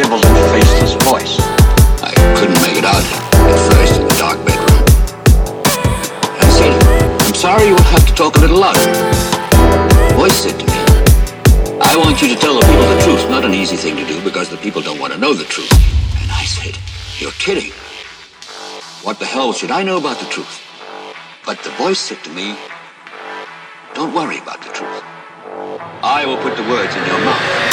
Sibilant, faceless voice. I couldn't make it out at first in the dark bedroom. I said, I'm sorry you will have to talk a little louder. The voice said to me, I want you to tell the people the truth. Not an easy thing to do because the people don't want to know the truth. And I said, You're kidding. What the hell should I know about the truth? But the voice said to me, Don't worry about the truth. I will put the words in your mouth.